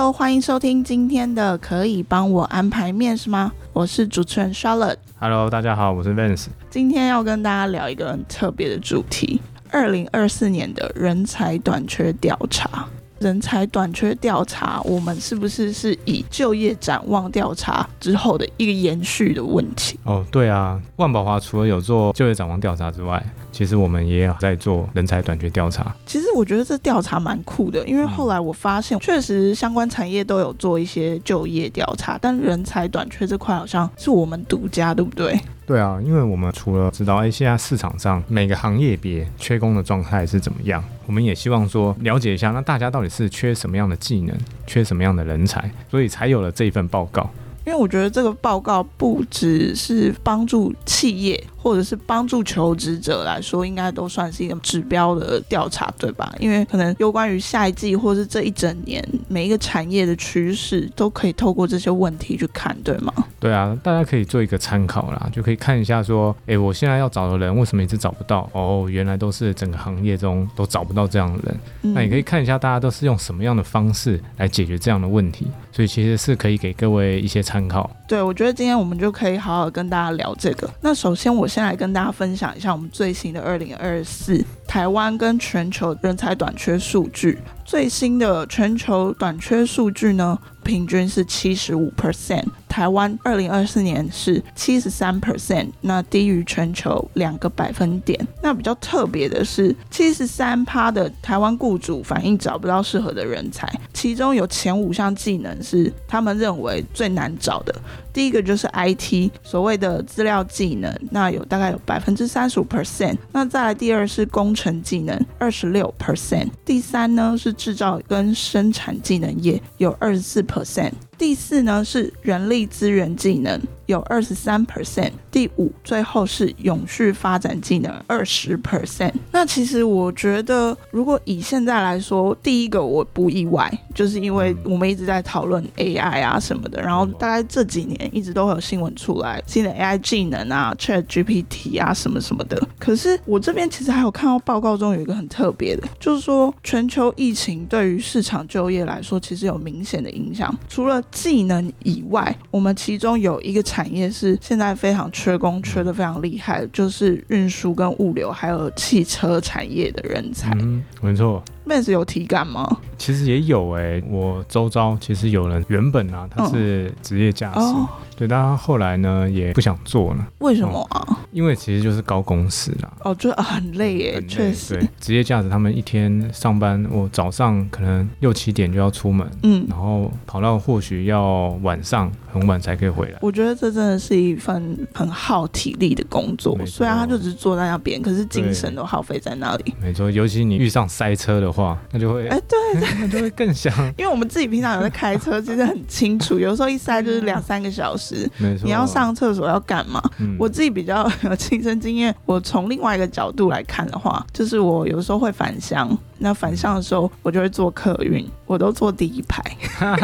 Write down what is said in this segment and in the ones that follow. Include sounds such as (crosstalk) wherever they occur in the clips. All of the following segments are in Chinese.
Hello，欢迎收听今天的可以帮我安排面试吗？我是主持人 Charlotte。Hello，大家好，我是 Vance。今天要跟大家聊一个很特别的主题：二零二四年的人才短缺调查。人才短缺调查，我们是不是是以就业展望调查之后的一个延续的问题？哦，对啊，万宝华除了有做就业展望调查之外，其实我们也有在做人才短缺调查。其实我觉得这调查蛮酷的，因为后来我发现，确实相关产业都有做一些就业调查，但人才短缺这块好像是我们独家，对不对？对啊，因为我们除了知道哎，现在市场上每个行业别缺工的状态是怎么样，我们也希望说了解一下，那大家到底是缺什么样的技能，缺什么样的人才，所以才有了这一份报告。因为我觉得这个报告不只是帮助企业。或者是帮助求职者来说，应该都算是一个指标的调查，对吧？因为可能有关于下一季或是这一整年每一个产业的趋势，都可以透过这些问题去看，对吗？对啊，大家可以做一个参考啦，就可以看一下说，哎，我现在要找的人为什么一直找不到？哦，原来都是整个行业中都找不到这样的人。嗯。那你可以看一下大家都是用什么样的方式来解决这样的问题，所以其实是可以给各位一些参考。对，我觉得今天我们就可以好好跟大家聊这个。那首先我。先来跟大家分享一下我们最新的二零二四台湾跟全球人才短缺数据。最新的全球短缺数据呢，平均是七十五 percent，台湾二零二四年是七十三 percent，那低于全球两个百分点。那比较特别的是，七十三趴的台湾雇主反映找不到适合的人才，其中有前五项技能是他们认为最难找的。第一个就是 IT，所谓的资料技能，那有大概有百分之三十五 percent。那再来第二是工程技能，二十六 percent。第三呢是制造跟生产技能业，有二十四 percent。第四呢是人力资源技能，有二十三 percent。第五，最后是永续发展技能，二十 percent。那其实我觉得，如果以现在来说，第一个我不意外，就是因为我们一直在讨论 AI 啊什么的，然后大概这几年一直都会有新闻出来，新的 AI 技能啊，ChatGPT 啊什么什么的。可是我这边其实还有看到报告中有一个很特别的，就是说全球疫情对于市场就业来说，其实有明显的影响，除了技能以外，我们其中有一个产业是现在非常缺工，缺的非常厉害，就是运输跟物流，还有汽车产业的人才。嗯，没错。Vance 有体感吗？其实也有哎、欸，我周遭其实有人原本啊，他是职业驾驶、嗯哦，对，但他后来呢也不想做了。为什么啊？因为其实就是高工时啦。哦，就很累耶，确实。对，职业驾驶他们一天上班，我早上可能六七点就要出门，嗯，然后跑到或许要晚上很晚才可以回来。我觉得这真的是一份很耗体力的工作，虽然他就只是坐在那边，可是精神都耗费在那里。没错，尤其你遇上塞车的话，那就会哎、欸，对，(laughs) 那就会更想。因为我们自己平常有在开车，(laughs) 其实很清楚，有时候一塞就是两三个小时。你要上厕所要干嘛？嗯，我自己比较有亲身经验，我从另外一个角度来看的话，就是我有时候会返乡。那返乡的时候，我就会坐客运，我都坐第一排。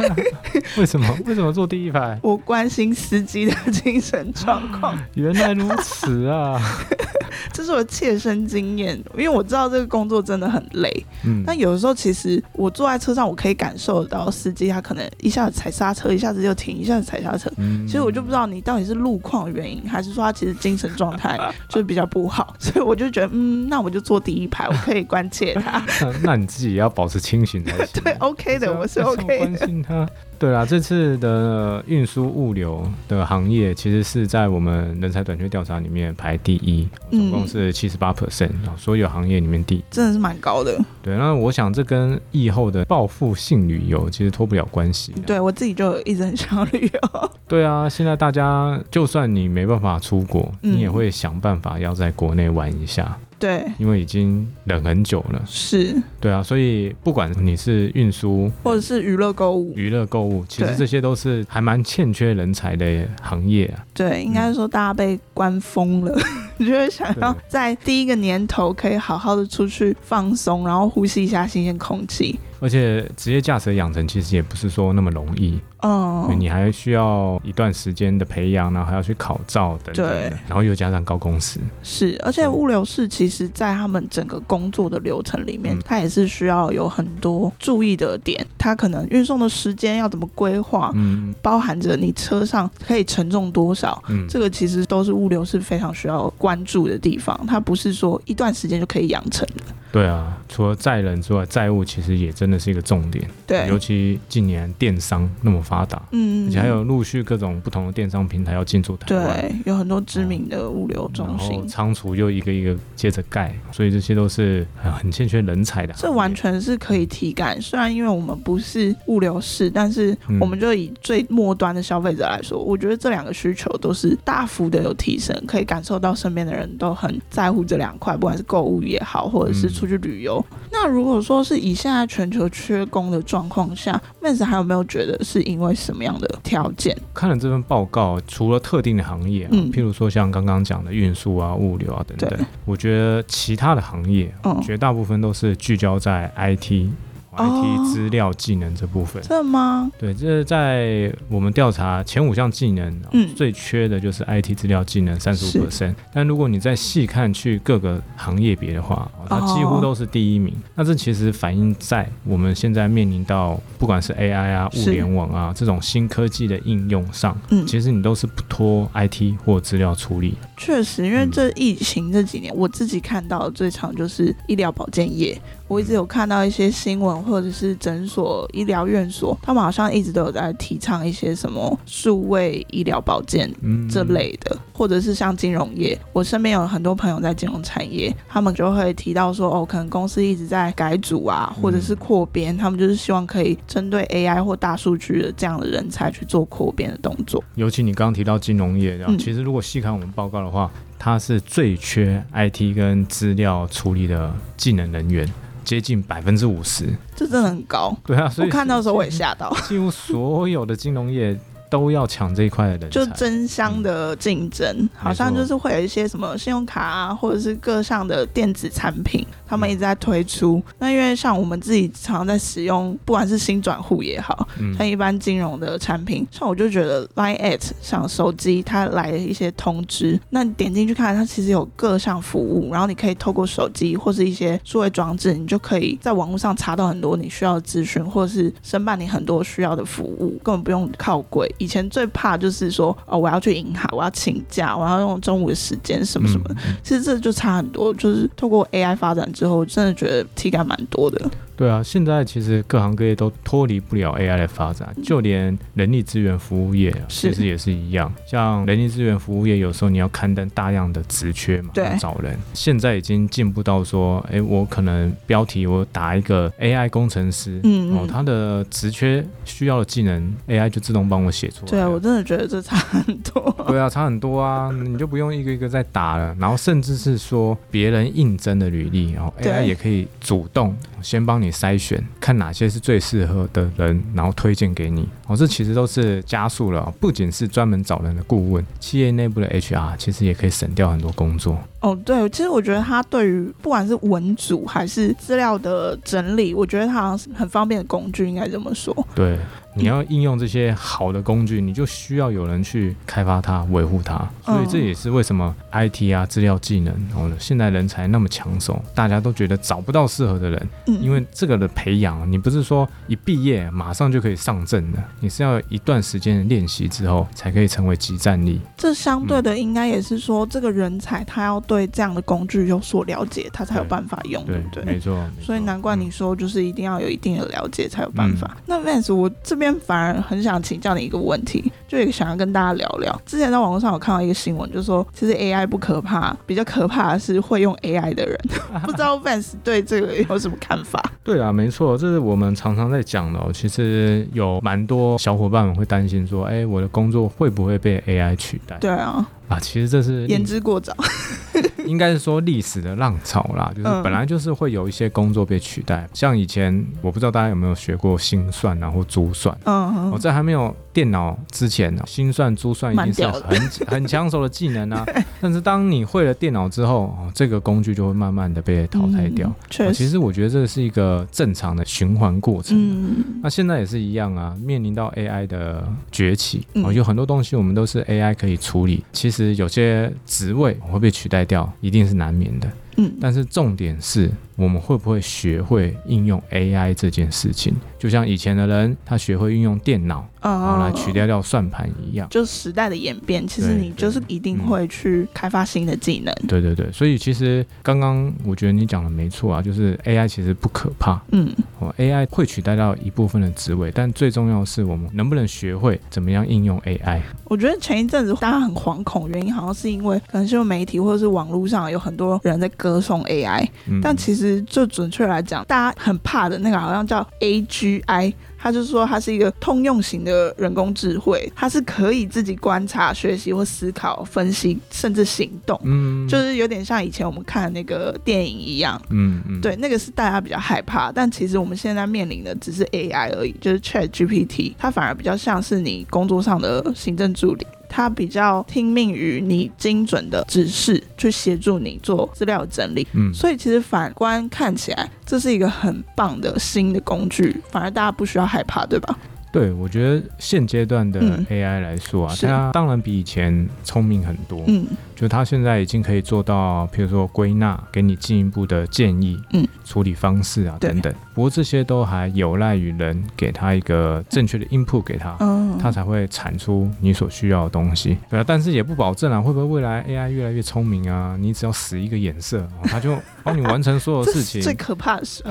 (laughs) 为什么？为什么坐第一排？我关心司机的 (laughs) 精神状况。原来如此啊！(laughs) 这是我切身经验，因为我知道这个工作真的很累。嗯。但有的时候，其实我坐在车上，我可以感受到司机他可能一下子踩刹车，一下子就停，一下子踩刹车。嗯。其实我就不知道你到底是路况原因，还是说他其实精神状态 (laughs) 就是比较不好，所以我就觉得，嗯，那我就坐第一排，我可以关切他。(laughs) 那你自己也要保持清醒才行。(laughs) 对，OK 的，我是 OK 的。关心他。对啊，这次的运输物流的行业其实是在我们人才短缺调查里面排第一，总共是七十八 percent，所有行业里面第一，真的是蛮高的。对，那我想这跟疫后的报复性旅游其实脱不了关系。对，我自己就一直很想旅游。对啊，现在大家就算你没办法出国，你也会想办法要在国内玩一下。对，因为已经冷很久了。是，对啊，所以不管你是运输，或者是娱乐购物，娱乐购物，其实这些都是还蛮欠缺人才的行业啊。对，应该说大家被关疯了。你 (laughs) 就会想要在第一个年头可以好好的出去放松，然后呼吸一下新鲜空气。而且职业驾驶的养成其实也不是说那么容易，嗯，你还需要一段时间的培养，然后还要去考照等等的，对，然后又加上高工时，是，而且物流士其实在他们整个工作的流程里面，他、嗯、也是需要有很多注意的点，它可能运送的时间要怎么规划，嗯，包含着你车上可以承重多少，嗯，这个其实都是物流是非常需要关注的地方，它不是说一段时间就可以养成的。对啊，除了载人之外，载物其实也真的是一个重点。对，尤其近年电商那么发达，嗯，而且还有陆续各种不同的电商平台要进驻台湾，对，有很多知名的物流中心，嗯、仓储又一个一个接着盖，所以这些都是很欠缺人才的。这完全是可以体感，虽然因为我们不是物流士，但是我们就以最末端的消费者来说，嗯、我觉得这两个需求都是大幅的有提升，可以感受到身边的人都很在乎这两块，不管是购物也好，或者是出去旅游。嗯、那如果说是以现在全球缺工的状况下，Vance 还有没有觉得是因为什么样的条件？看了这份报告，除了特定的行业、啊，嗯，譬如说像刚刚讲的运输啊、物流啊等等，我觉得其他的行业，嗯，绝大部分都是聚焦在 IT。IT 资料技能这部分，真的吗？对，这是在我们调查前五项技能，嗯，最缺的就是 IT 资料技能三十五 percent。但如果你再细看去各个行业别的话，它几乎都是第一名。那这其实反映在我们现在面临到不管是 AI 啊、物联网啊这种新科技的应用上，嗯，其实你都是不脱 IT 或资料处理。确实，因为这疫情这几年，我自己看到的最常就是医疗保健业。我一直有看到一些新闻，或者是诊所、医疗院所，他们好像一直都有在提倡一些什么数位医疗保健这类的，或者是像金融业，我身边有很多朋友在金融产业，他们就会提到说，哦，可能公司一直在改组啊，或者是扩编，他们就是希望可以针对 AI 或大数据的这样的人才去做扩编的动作。尤其你刚刚提到金融业，然后其实如果细看我们报告的话，它是最缺 IT 跟资料处理的技能人员。接近百分之五十，这真的很高。对啊，所以我看到的时候我也吓到。几乎所有的金融业。都要抢这一块的人，就争相的竞争，嗯、好像就是会有一些什么信用卡啊，或者是各项的电子产品，他们一直在推出。嗯、那因为像我们自己常常在使用，不管是新转户也好，嗯、像一般金融的产品，像我就觉得 Line@ 像手机它来的一些通知，那你点进去看，它其实有各项服务，然后你可以透过手机或是一些数位装置，你就可以在网络上查到很多你需要的资讯，或者是申办你很多需要的服务，根本不用靠柜。以前最怕就是说，哦，我要去银行，我要请假，我要用中午的时间，什么什么。嗯、其实这就差很多，就是透过 AI 发展之后，真的觉得体感蛮多的。对啊，现在其实各行各业都脱离不了 AI 的发展，就连人力资源服务业其实也是一样。像人力资源服务业，有时候你要刊登大量的职缺嘛，对找人。现在已经进步到说，哎，我可能标题我打一个 AI 工程师，嗯，嗯，哦，他的职缺需要的技能，AI 就自动帮我写出来。对啊，我真的觉得这差很多。(laughs) 对啊，差很多啊，你就不用一个一个再打了。然后甚至是说别人应征的履历，然后 AI 也可以主动先帮你。你筛选看哪些是最适合的人，然后推荐给你。哦，这其实都是加速了，不仅是专门找人的顾问，企业内部的 HR 其实也可以省掉很多工作。哦，对，其实我觉得它对于不管是文组还是资料的整理，我觉得它好像是很方便的工具，应该这么说。对。你要应用这些好的工具，你就需要有人去开发它、维护它。所以这也是为什么 IT 啊、资料技能哦，现在人才那么抢手，大家都觉得找不到适合的人。嗯，因为这个的培养，你不是说一毕业马上就可以上阵的，你是要一段时间的练习之后才可以成为集战力。这相对的应该也是说，这个人才他要对这样的工具有所了解，他才有办法用，对不对？没错。所以难怪你说就是一定要有一定的了解才有办法。那 Vance，我这边。反而很想请教你一个问题，就也想要跟大家聊聊。之前在网络上有看到一个新闻，就是说其实 AI 不可怕，比较可怕的是会用 AI 的人。(laughs) 不知道 Vance 对这个有什么看法？对啊，没错，这是我们常常在讲的。其实有蛮多小伙伴们会担心说，哎，我的工作会不会被 AI 取代？对啊。啊，其实这是言之过早，(laughs) 应该是说历史的浪潮啦，(laughs) 就是本来就是会有一些工作被取代，嗯、像以前我不知道大家有没有学过心算啊或珠算，嗯，我、在还没有电脑之前。前呢，心算、珠算已经是 (laughs) 很很抢手的技能啊。但是当你会了电脑之后，哦，这个工具就会慢慢的被淘汰掉。确实，其实我觉得这是一个正常的循环过程。嗯，那现在也是一样啊，面临到 AI 的崛起，哦，有很多东西我们都是 AI 可以处理。其实是有些职位会被取代掉，一定是难免的。嗯，但是重点是。我们会不会学会应用 AI 这件事情？就像以前的人，他学会运用电脑，然后来取代掉算盘一样。就是时代的演变，其实你就是一定会去开发新的技能。对对对，所以其实刚刚我觉得你讲的没错啊，就是 AI 其实不可怕。嗯，哦，AI 会取代到一部分的职位，但最重要的是我们能不能学会怎么样应用 AI。我觉得前一阵子大家很惶恐，原因好像是因为可能是媒体或者是网络上有很多人在歌颂 AI，嗯，但其实。就准确来讲，大家很怕的那个好像叫 AGI，它就是说它是一个通用型的人工智慧，它是可以自己观察、学习或思考、分析，甚至行动。嗯，就是有点像以前我们看的那个电影一样。嗯嗯，对，那个是大家比较害怕，但其实我们现在面临的只是 AI 而已，就是 ChatGPT，它反而比较像是你工作上的行政助理。它比较听命于你精准的指示，去协助你做资料整理。嗯，所以其实反观看起来，这是一个很棒的新的工具，反而大家不需要害怕，对吧？对，我觉得现阶段的 AI 来说啊，嗯、它当然比以前聪明很多。嗯。就它现在已经可以做到，譬如说归纳，给你进一步的建议，嗯，处理方式啊等等。不过这些都还有赖于人给他一个正确的 input 给他，嗯，他才会产出你所需要的东西。对啊，但是也不保证啊，会不会未来 AI 越来越聪明啊？你只要使一个眼色，他就 (laughs) 帮你完成所有事情。最可怕的是，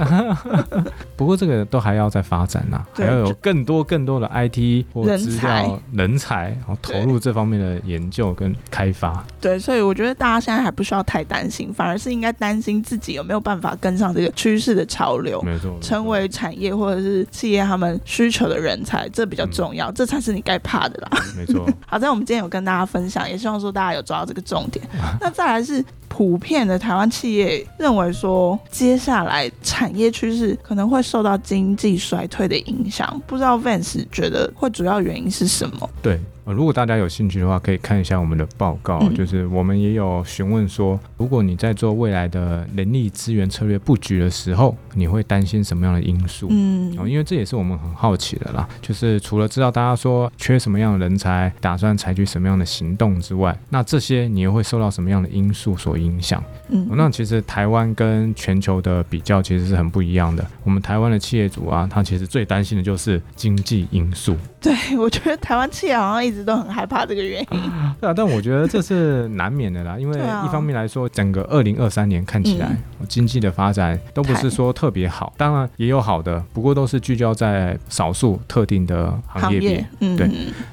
(laughs) 不过这个都还要再发展呐，还要有更多更多的 IT 或资料人才，然后投入这方面的研究跟开发。对。所以我觉得大家现在还不需要太担心，反而是应该担心自己有没有办法跟上这个趋势的潮流，没错，成为产业或者是企业他们需求的人才，这比较重要，嗯、这才是你该怕的啦。没错。(laughs) 好在我们今天有跟大家分享，也希望说大家有抓到这个重点。那再来是普遍的台湾企业认为说，接下来产业趋势可能会受到经济衰退的影响，不知道 Vance 觉得会主要原因是什么？对。如果大家有兴趣的话，可以看一下我们的报告，嗯、就是我们也有询问说，如果你在做未来的人力资源策略布局的时候，你会担心什么样的因素？嗯，因为这也是我们很好奇的啦。就是除了知道大家说缺什么样的人才，打算采取什么样的行动之外，那这些你又会受到什么样的因素所影响？嗯，那其实台湾跟全球的比较其实是很不一样的。我们台湾的企业主啊，他其实最担心的就是经济因素。对，(laughs) 我觉得台湾企业好像一直都很害怕这个原因。(laughs) 对啊，但我觉得这是难免的啦，因为一方面来说，整个二零二三年看起来、嗯、经济的发展都不是说特别好，当然也有好的，不过都是聚焦在少数特定的行业里。嗯，对。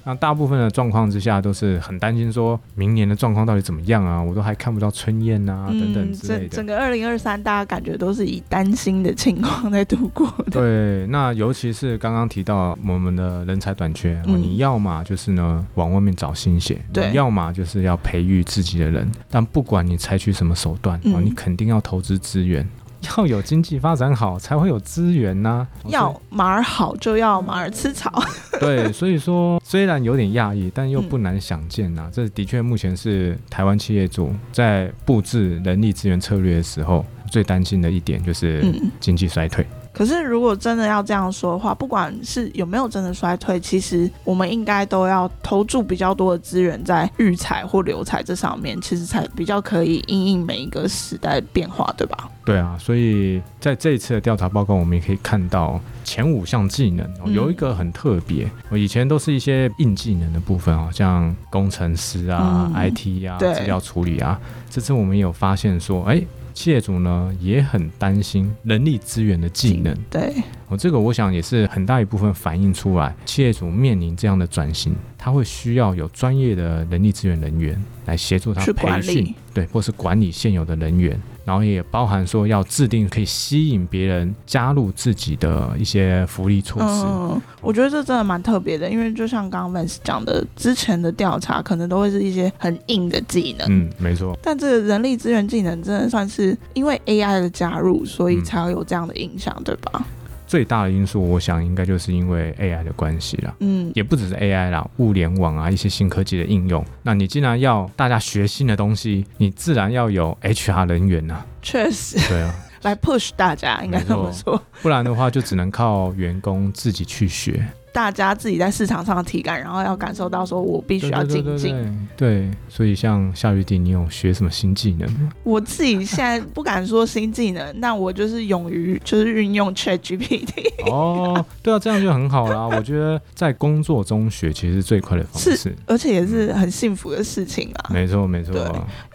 那大部分的状况之下，都是很担心说明年的状况到底怎么样啊？我都还看不到春燕啊、嗯、等等之类的。整个二零二三，大家感觉都是以担心的情况在度过的。对，那尤其是刚刚提到我们的人才短缺，嗯、你要嘛就是呢往外面找新血，对，要么就是要培育自己的人。但不管你采取什么手段，嗯、你肯定要投资资源，(laughs) 要有经济发展好，才会有资源呐、啊。要马儿好，就要马儿吃草。(laughs) 对，所以说虽然有点讶异，但又不难想见呐、啊。嗯、这的确目前是台湾企业主在布置人力资源策略的时候最担心的一点，就是经济衰退。嗯可是，如果真的要这样说的话，不管是有没有真的衰退，其实我们应该都要投注比较多的资源在育才或留才这上面，其实才比较可以应应每一个时代变化，对吧？对啊，所以在这一次的调查报告，我们也可以看到前五项技能有一个很特别，我、嗯、以前都是一些硬技能的部分啊，像工程师啊、嗯、IT 啊、资料处理啊，这次我们有发现说，哎。企业主呢也很担心人力资源的技能，对，我这个我想也是很大一部分反映出来，企业主面临这样的转型，他会需要有专业的人力资源人员来协助他培训，对，或是管理现有的人员。然后也包含说要制定可以吸引别人加入自己的一些福利措施。嗯，我觉得这真的蛮特别的，因为就像刚刚 Vance 讲的，之前的调查可能都会是一些很硬的技能。嗯，没错。但这个人力资源技能真的算是因为 AI 的加入，所以才会有这样的影响，嗯，对吧？最大的因素，我想应该就是因为 AI 的关系啦。嗯，也不只是 AI 啦，物联网啊，一些新科技的应用。那你既然要大家学新的东西，你自然要有 HR 人员呐、啊。确实。对啊。(laughs) 来 push 大家，应该这么说。不然的话，就只能靠员工自己去学。大家自己在市场上的体感，然后要感受到说，我必须要精进。对，所以像夏雨婷，你有学什么新技能？我自己现在不敢说新技能，那我就是勇于就是运用 Chat GPT。哦，对啊，这样就很好啦。(laughs) 我觉得在工作中学其实是最快的方式，是，而且也是很幸福的事情啊。没错，没错。对，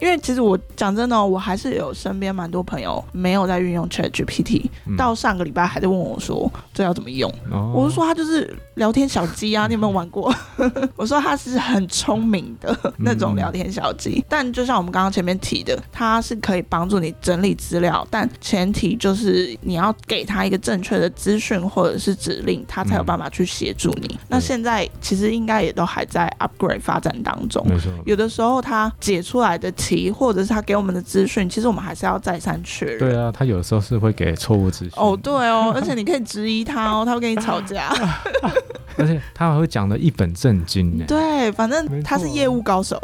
因为其实我讲真的，我还是有身边蛮多朋友没有在运用 Chat GPT，嗯，到上个礼拜还在问我说这要怎么用。哦，我就说他就是。聊天小鸡啊，你有没有玩过？(laughs) 我说他是很聪明的那种聊天小鸡，嗯，但就像我们刚刚前面提的，它是可以帮助你整理资料，但前提就是你要给他一个正确的资讯或者是指令，他才有办法去协助你，嗯。那现在其实应该也都还在 upgrade 发展当中，有的时候他解出来的题或者是他给我们的资讯，其实我们还是要再三确认。对啊，他有的时候是会给错误资讯。哦，对哦，而且你可以质疑他哦，他会跟你吵架。(laughs) (laughs) 而且他还会讲的一本正经呢。对，反正他是业务高手。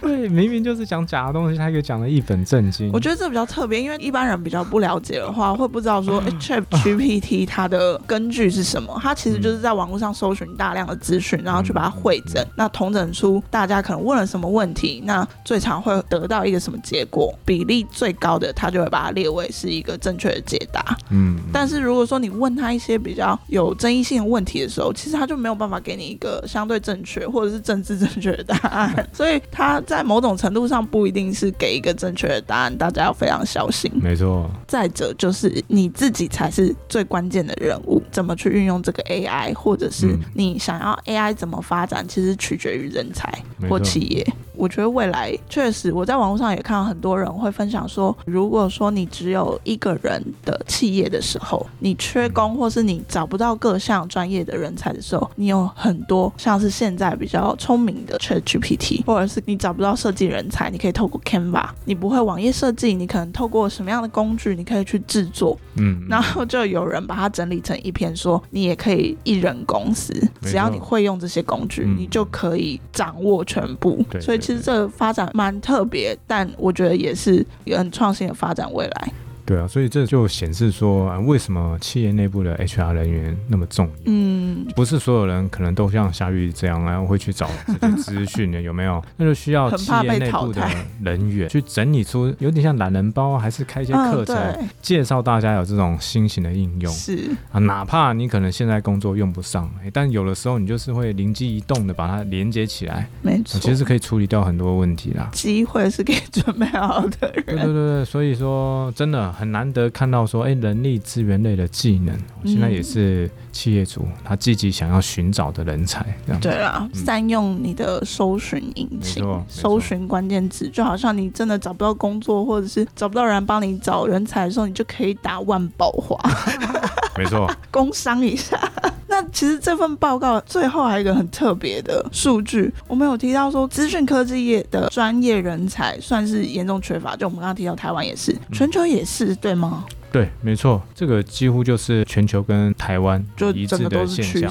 对，明明就是讲假的东西，他可以讲的一本正经。我觉得这比较特别，因为一般人比较不了解的话，会不知道说 (laughs) ChatGPT 它的根据是什么。它其实就是在网络上搜寻大量的资讯，然后去把它汇整，那统整出大家可能问了什么问题，那最常会得到一个什么结果，比例最高的，他就会把它列为是一个正确的解答。嗯。但是如果说你问他一些比较有争议性的问题的时候，其实他就没有办法给你一个相对正确或者是政治 (laughs) 正确的答案，所以他在某种程度上不一定是给一个正确的答案，大家要非常小心。没错。再者就是你自己才是最关键的人物，怎么去运用这个 AI，或者是你想要 AI 怎么发展，其实取决于人才或企业。我觉得未来确实，我在网络上也看到很多人会分享说，如果说你只有一个人的企业的时候，你缺工或是你找不到各项专业的人才的时候，你有很多像是现在比较聪明的 ChatGPT，或者是你找不到设计人才，你可以透过 Canva，你不会网页设计，你可能透过什么样的工具，你可以去制作，嗯，然后就有人把它整理成一篇，说你也可以一人公司，只要你会用这些工具，你就可以掌握全部，所以。其实这个发展蛮特别，但我觉得也是一个很创新的发展未来。对啊，所以这就显示说，啊，为什么企业内部的 HR 人员那么重要？嗯，不是所有人可能都像夏玉这样，然后会去找这些资讯的，(laughs) 有没有？那就需要企业内部的人员去整理出，有点像懒人包，还是开一些课程，嗯，介绍大家有这种新型的应用。是啊，哪怕你可能现在工作用不上，但有的时候你就是会灵机一动的把它连接起来。没错，其实是可以处理掉很多问题啦。机会是给准备好的人。对对对对，所以说真的。很难得看到说，哎，人力资源类的技能，现在也是企业主他积极想要寻找的人才。这样对啦，善用你的搜寻引擎，搜寻关键字，就好像你真的找不到工作，或者是找不到人帮你找人才的时候，你就可以打万宝华。(laughs) 没错，(laughs) 工商一下。那其实这份报告最后还有一个很特别的数据，我们有提到说，资讯科技业的专业人才算是严重缺乏。就我们刚刚提到，台湾也是，全球也是，对吗？对，没错，这个几乎就是全球跟台湾一致的现象。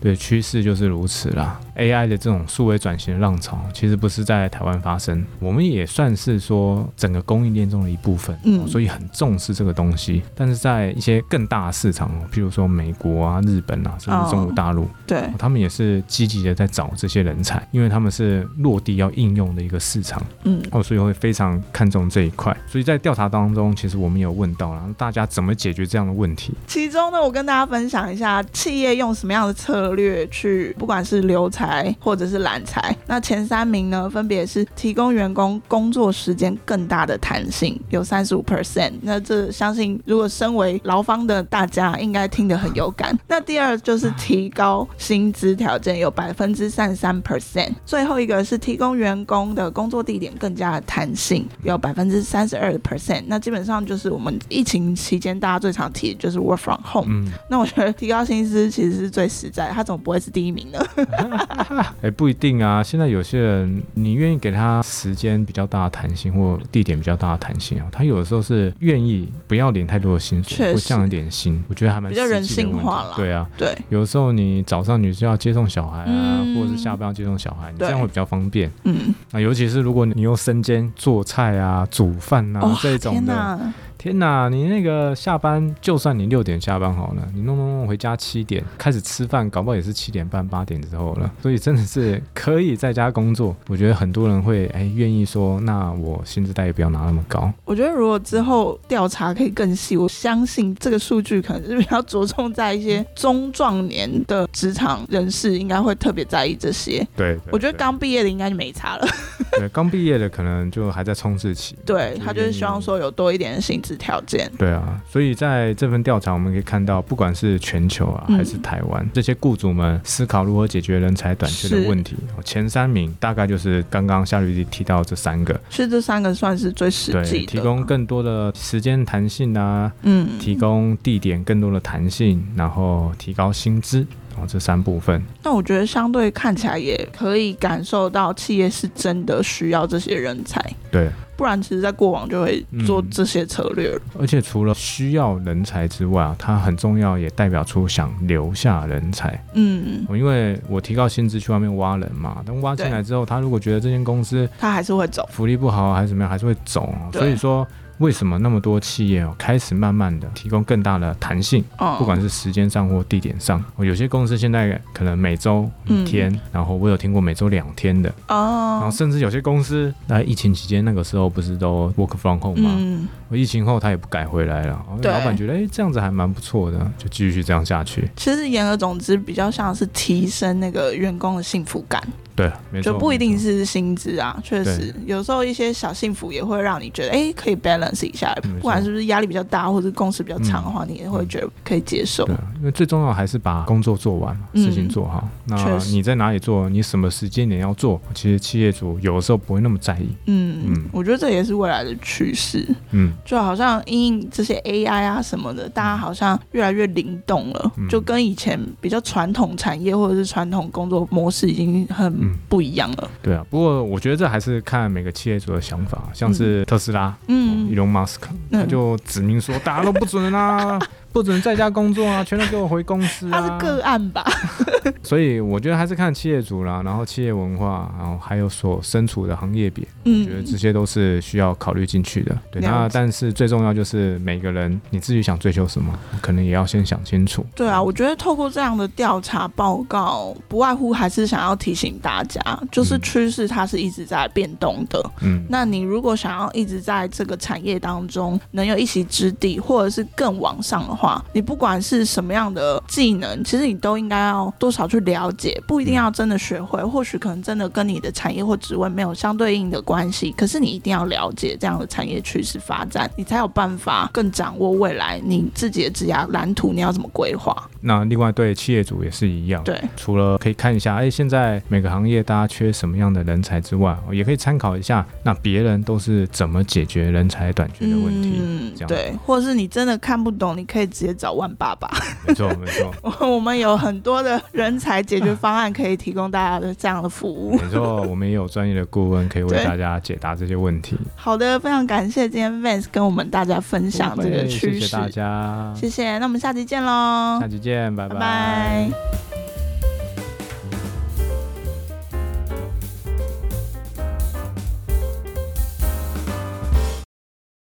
对，趋势就是如此啦。AI 的这种数位转型的浪潮，其实不是在台湾发生，我们也算是说整个供应链中的一部分，嗯，所以很重视这个东西。但是在一些更大的市场，譬如说美国啊、日本啊，甚至中国大陆，对，他们也是积极的在找这些人才，因为他们是落地要应用的一个市场，嗯，哦，所以会非常看重这一块。所以在调查当中，其实我们有问到了。大家怎么解决这样的问题？其中呢，我跟大家分享一下，企业用什么样的策略去，不管是留才或者是揽才。那前三名呢，分别是提供员工工作时间更大的弹性，有三十五 percent。那这相信，如果身为劳方的大家，应该听得很有感。那第二就是提高薪资条件，有百分之三十三 percent。最后一个是提供员工的工作地点更加的弹性，有百分之三十二 percent。那基本上就是我们疫情。情期间大家最常提的就是 work from home。嗯，那我觉得提高薪资其实是最实在，他怎么不会是第一名呢？(laughs) 哎、欸，不一定啊。现在有些人，你愿意给他时间比较大的弹性，或地点比较大的弹性啊，他有的时候是愿意不要领太多的薪水，或降一点薪，我觉得还蛮比较人性化了。对啊，对，有的时候你早上你是要接送小孩啊，嗯、或者是下班要接送小孩，你这样会比较方便。嗯，那尤其是如果你用身兼做菜啊、煮饭啊、哦、这种的。天呐，你那个下班，就算你六点下班好了，你弄弄弄回家七点开始吃饭，搞不好也是七点半八点之后了。所以真的是可以在家工作。我觉得很多人会哎愿意说，那我薪资待遇不要拿那么高。我觉得如果之后调查可以更细，我相信这个数据可能是比较着重在一些中壮年的职场人士，应该会特别在意这些。对，对，对，我觉得刚毕业的应该就没差了。对，刚毕业的可能就还在冲刺期。(laughs) 对，他就是希望说有多一点的薪资。条件。对啊，所以在这份调查，我们可以看到，不管是全球啊，还是台湾，嗯、这些雇主们思考如何解决人才短缺的问题，前三名大概就是刚刚夏律师提到这三个，是这三个算是最实际的，提供更多的时间弹性啊，嗯，提供地点更多的弹性，然后提高薪资。哦，这三部分，那我觉得相对看起来也可以感受到企业是真的需要这些人才，对，不然其实在过往就会做这些策略了。嗯，而且除了需要人才之外啊，它很重要，也代表出想留下人才。嗯，因为我提高薪资去外面挖人嘛，但挖进来之后，他如果觉得这间公司他还是会走，福利不好还是怎么样，还是会走。所以说。为什么那么多企业哦开始慢慢的提供更大的弹性？哦，不管是时间上或地点上，有些公司现在可能每周一天，嗯，然后我有听过每周两天的。哦，然后甚至有些公司在疫情期间那个时候不是都 work from home 吗？嗯，疫情后他也不改回来了，对，老板觉得哎这样子还蛮不错的，就继续这样下去。其实言而总之，比较像是提升那个员工的幸福感。对，没错，就不一定是薪资啊，确实有时候一些小幸福也会让你觉得，哎，可以 balance 一下，不管是不是压力比较大或者工时比较长的话，嗯、你也会觉得可以接受。对，因为最重要还是把工作做完，事情做好。嗯、那你在哪里做，你什么时间点要做，其实企业主有的时候不会那么在意。嗯嗯，我觉得这也是未来的趋势。嗯，就好像因应这些 AI 啊什么的，大家好像越来越灵动了，嗯、就跟以前比较传统产业或者是传统工作模式已经很。不一样了，对啊，不过我觉得这还是看每个企业主的想法，像是特斯拉，嗯，Elon Musk，他就指明说大家都不准啦。不准在家工作啊！(laughs) 全都给我回公司啊！他是个案吧？(laughs) 所以我觉得还是看企业主啦，然后企业文化，然后还有所身处的行业别，嗯，我觉得这些都是需要考虑进去的。对，那但是最重要就是每个人你自己想追求什么，可能也要先想清楚。对啊，我觉得透过这样的调查报告，不外乎还是想要提醒大家，就是趋势它是一直在变动的。嗯，那你如果想要一直在这个产业当中能有一席之地，或者是更往上的话，你不管是什么样的技能，其实你都应该要多少去了解，不一定要真的学会，或许可能真的跟你的产业或职位没有相对应的关系，可是你一定要了解这样的产业趋势发展，你才有办法更掌握未来你自己的职业蓝图，你要怎么规划。那另外对企业主也是一样，对，除了可以看一下，哎，现在每个行业大家缺什么样的人才之外，也可以参考一下，那别人都是怎么解决人才短缺的问题，嗯，对，或者是你真的看不懂，你可以。直接找万爸爸，没错没错。(laughs) 我们有很多的人才解决方案可以提供大家的这样的服务。没错，我们也有专业的顾问可以为大家解答这些问题。好的，非常感谢今天 Vance 跟我们大家分享这个趋势。谢谢大家，谢谢。那我们下期见喽！下期见，拜拜。拜拜。